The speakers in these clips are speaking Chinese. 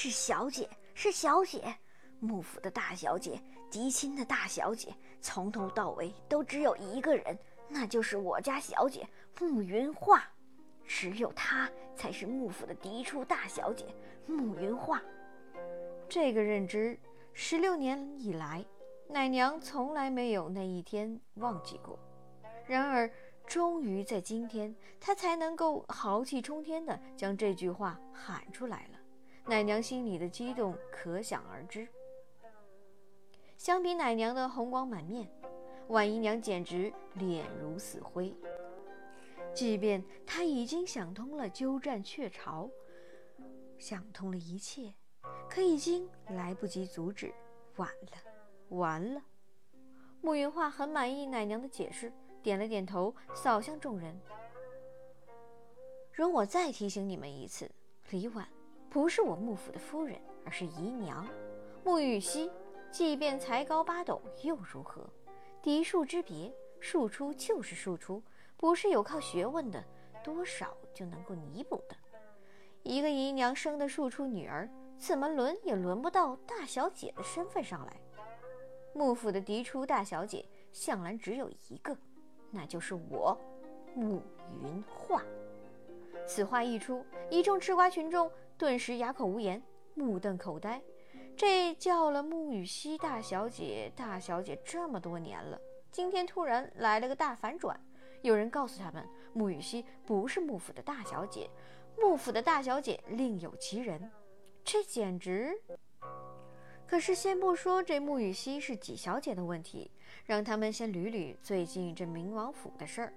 是小姐，是小姐，幕府的大小姐，嫡亲的大小姐，从头到尾都只有一个人，那就是我家小姐慕云画，只有她才是幕府的嫡出大小姐慕云画。这个认知，十六年以来，奶娘从来没有那一天忘记过。然而，终于在今天，她才能够豪气冲天地将这句话喊出来了。奶娘心里的激动可想而知。相比奶娘的红光满面，万姨娘简直脸如死灰。即便她已经想通了鸠占鹊巢，想通了一切。可已经来不及阻止，晚了，完了。慕云画很满意奶娘的解释，点了点头，扫向众人。容我再提醒你们一次，李婉不是我幕府的夫人，而是姨娘。沐雨溪，即便才高八斗又如何？嫡庶之别，庶出就是庶出，不是有靠学问的多少就能够弥补的。一个姨娘生的庶出女儿。怎么轮也轮不到大小姐的身份上来。幕府的嫡出大小姐向来只有一个，那就是我，沐云画。此话一出，一众吃瓜群众顿时哑口无言，目瞪口呆。这叫了穆雨溪大小姐，大小姐这么多年了，今天突然来了个大反转。有人告诉他们，穆雨溪不是幕府的大小姐，幕府的大小姐另有其人。这简直！可是先不说这穆雨溪是几小姐的问题，让他们先捋捋最近这明王府的事儿。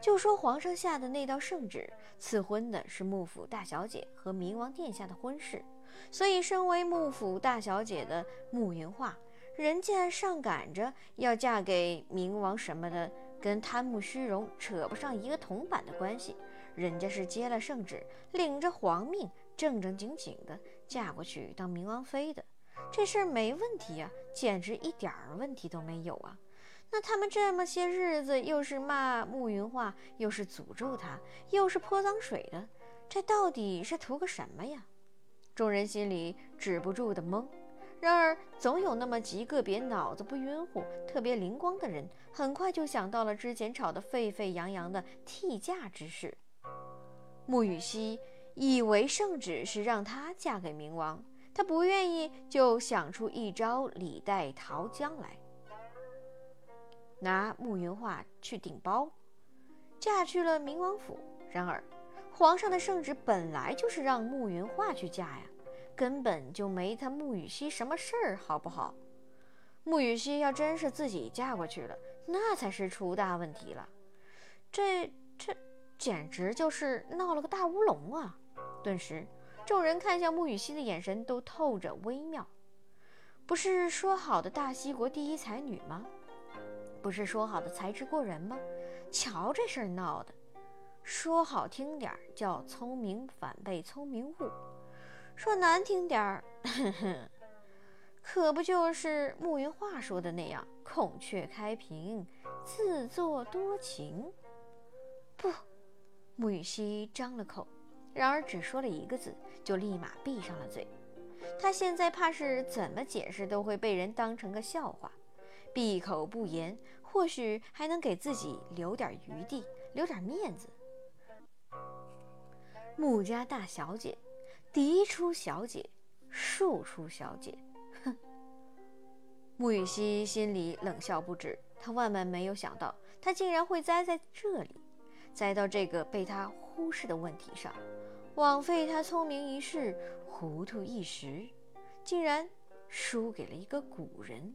就说皇上下的那道圣旨，赐婚的是幕府大小姐和明王殿下的婚事，所以身为幕府大小姐的慕云画，人家上赶着要嫁给明王什么的，跟贪慕虚荣扯不上一个铜板的关系。人家是接了圣旨，领着皇命。正正经经的嫁过去当明王妃的，这事儿没问题啊，简直一点儿问题都没有啊。那他们这么些日子，又是骂慕云画，又是诅咒他，又是泼脏水的，这到底是图个什么呀？众人心里止不住的懵。然而，总有那么极个别脑子不晕乎、特别灵光的人，很快就想到了之前吵得沸沸扬扬的替嫁之事。慕雨熙。以为圣旨是让她嫁给明王，她不愿意，就想出一招李代桃僵来，拿慕云画去顶包，嫁去了明王府。然而，皇上的圣旨本来就是让慕云画去嫁呀，根本就没他慕雨熙什么事儿，好不好？慕雨熙要真是自己嫁过去了，那才是出大问题了。这这简直就是闹了个大乌龙啊！顿时，众人看向穆雨熙的眼神都透着微妙。不是说好的大西国第一才女吗？不是说好的才智过人吗？瞧这事儿闹的，说好听点儿叫聪明反被聪明误，说难听点儿，可不就是慕云画说的那样，孔雀开屏，自作多情？不，穆雨熙张了口。然而只说了一个字，就立马闭上了嘴。他现在怕是怎么解释都会被人当成个笑话，闭口不言，或许还能给自己留点余地，留点面子。穆家大小姐，嫡出小姐，庶出小姐，哼！穆雨熙心里冷笑不止，他万万没有想到，他竟然会栽在这里，栽到这个被他忽视的问题上。枉费他聪明一世，糊涂一时，竟然输给了一个古人。